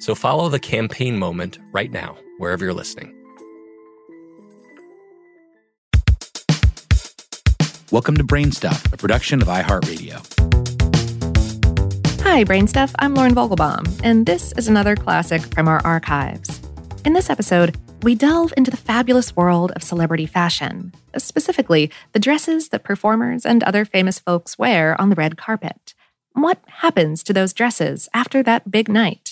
So follow the campaign moment right now, wherever you're listening. Welcome to Brainstuff, a production of iHeartRadio. Hi, Brainstuff. I'm Lauren Vogelbaum, and this is another classic from our archives. In this episode, we delve into the fabulous world of celebrity fashion, specifically the dresses that performers and other famous folks wear on the red carpet. What happens to those dresses after that big night?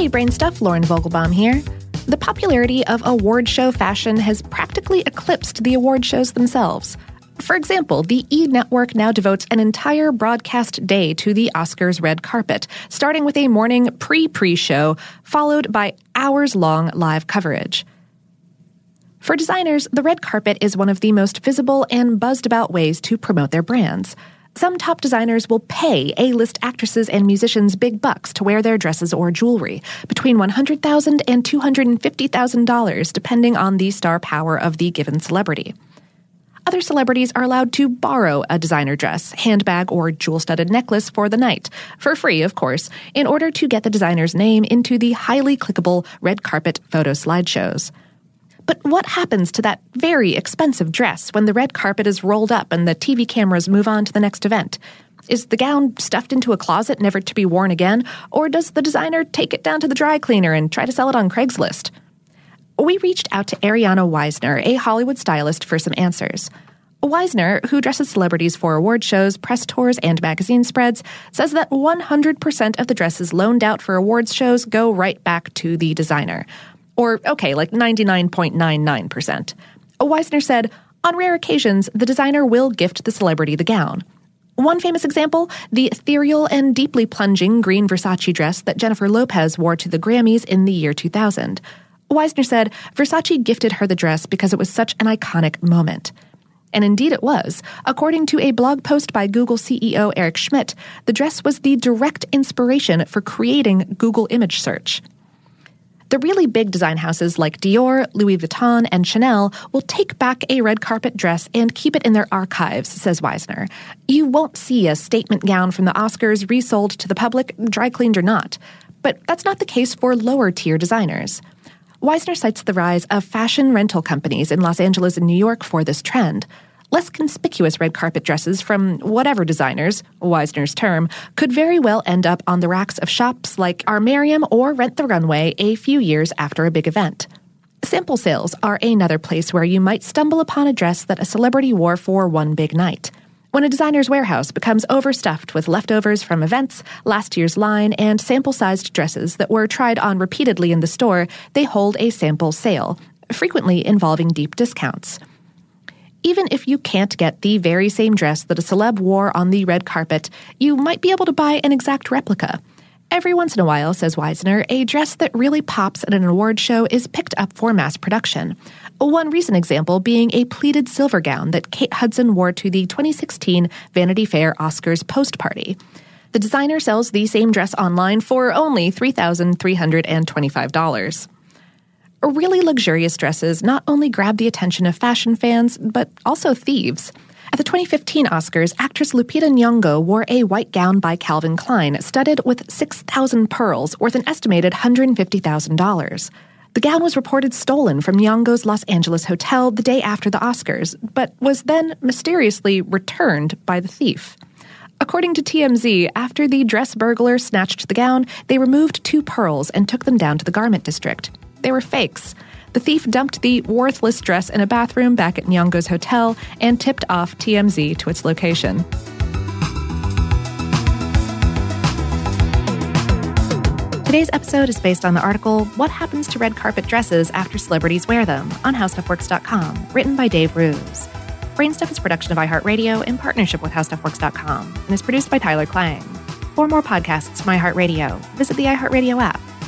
Hey, Brain Stuff, Lauren Vogelbaum here. The popularity of award show fashion has practically eclipsed the award shows themselves. For example, the E Network now devotes an entire broadcast day to the Oscars red carpet, starting with a morning pre pre show, followed by hours long live coverage. For designers, the red carpet is one of the most visible and buzzed about ways to promote their brands. Some top designers will pay A-list actresses and musicians big bucks to wear their dresses or jewelry, between $100,000 and $250,000 depending on the star power of the given celebrity. Other celebrities are allowed to borrow a designer dress, handbag, or jewel-studded necklace for the night, for free, of course, in order to get the designer's name into the highly clickable red carpet photo slideshows. But what happens to that very expensive dress when the red carpet is rolled up and the TV cameras move on to the next event? Is the gown stuffed into a closet never to be worn again, or does the designer take it down to the dry cleaner and try to sell it on Craigslist? We reached out to Ariana Weisner, a Hollywood stylist, for some answers. Weisner, who dresses celebrities for award shows, press tours, and magazine spreads, says that 100% of the dresses loaned out for awards shows go right back to the designer, or, okay, like 99.99%. Weisner said, on rare occasions, the designer will gift the celebrity the gown. One famous example the ethereal and deeply plunging green Versace dress that Jennifer Lopez wore to the Grammys in the year 2000. Weisner said Versace gifted her the dress because it was such an iconic moment. And indeed it was. According to a blog post by Google CEO Eric Schmidt, the dress was the direct inspiration for creating Google image search. The really big design houses like Dior, Louis Vuitton, and Chanel will take back a red carpet dress and keep it in their archives, says Weisner. You won't see a statement gown from the Oscars resold to the public, dry cleaned or not. But that's not the case for lower tier designers. Weisner cites the rise of fashion rental companies in Los Angeles and New York for this trend. Less conspicuous red carpet dresses from whatever designers, Weisner's term, could very well end up on the racks of shops like Armarium or Rent the Runway a few years after a big event. Sample sales are another place where you might stumble upon a dress that a celebrity wore for one big night. When a designer's warehouse becomes overstuffed with leftovers from events, last year's line, and sample sized dresses that were tried on repeatedly in the store, they hold a sample sale, frequently involving deep discounts. Even if you can't get the very same dress that a celeb wore on the red carpet, you might be able to buy an exact replica. Every once in a while, says Weisner, a dress that really pops at an award show is picked up for mass production. One recent example being a pleated silver gown that Kate Hudson wore to the 2016 Vanity Fair Oscars post party. The designer sells the same dress online for only $3,325. Really luxurious dresses not only grab the attention of fashion fans, but also thieves. At the 2015 Oscars, actress Lupita Nyong'o wore a white gown by Calvin Klein, studded with 6,000 pearls, worth an estimated $150,000. The gown was reported stolen from Nyong'o's Los Angeles hotel the day after the Oscars, but was then mysteriously returned by the thief. According to TMZ, after the dress burglar snatched the gown, they removed two pearls and took them down to the garment district. They were fakes. The thief dumped the worthless dress in a bathroom back at Nyong'o's hotel and tipped off TMZ to its location. Today's episode is based on the article What Happens to Red Carpet Dresses After Celebrities Wear Them on HowStuffWorks.com, written by Dave Roos. Brainstuff is a production of iHeartRadio in partnership with HowStuffWorks.com and is produced by Tyler Klang. For more podcasts from iHeartRadio, visit the iHeartRadio app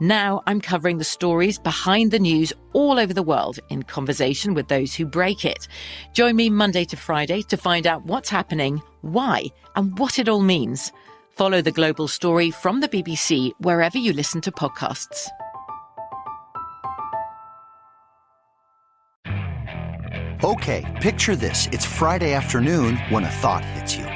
Now I'm covering the stories behind the news all over the world in conversation with those who break it. Join me Monday to Friday to find out what's happening, why, and what it all means. Follow the global story from the BBC wherever you listen to podcasts. Okay, picture this. It's Friday afternoon when a thought hits you.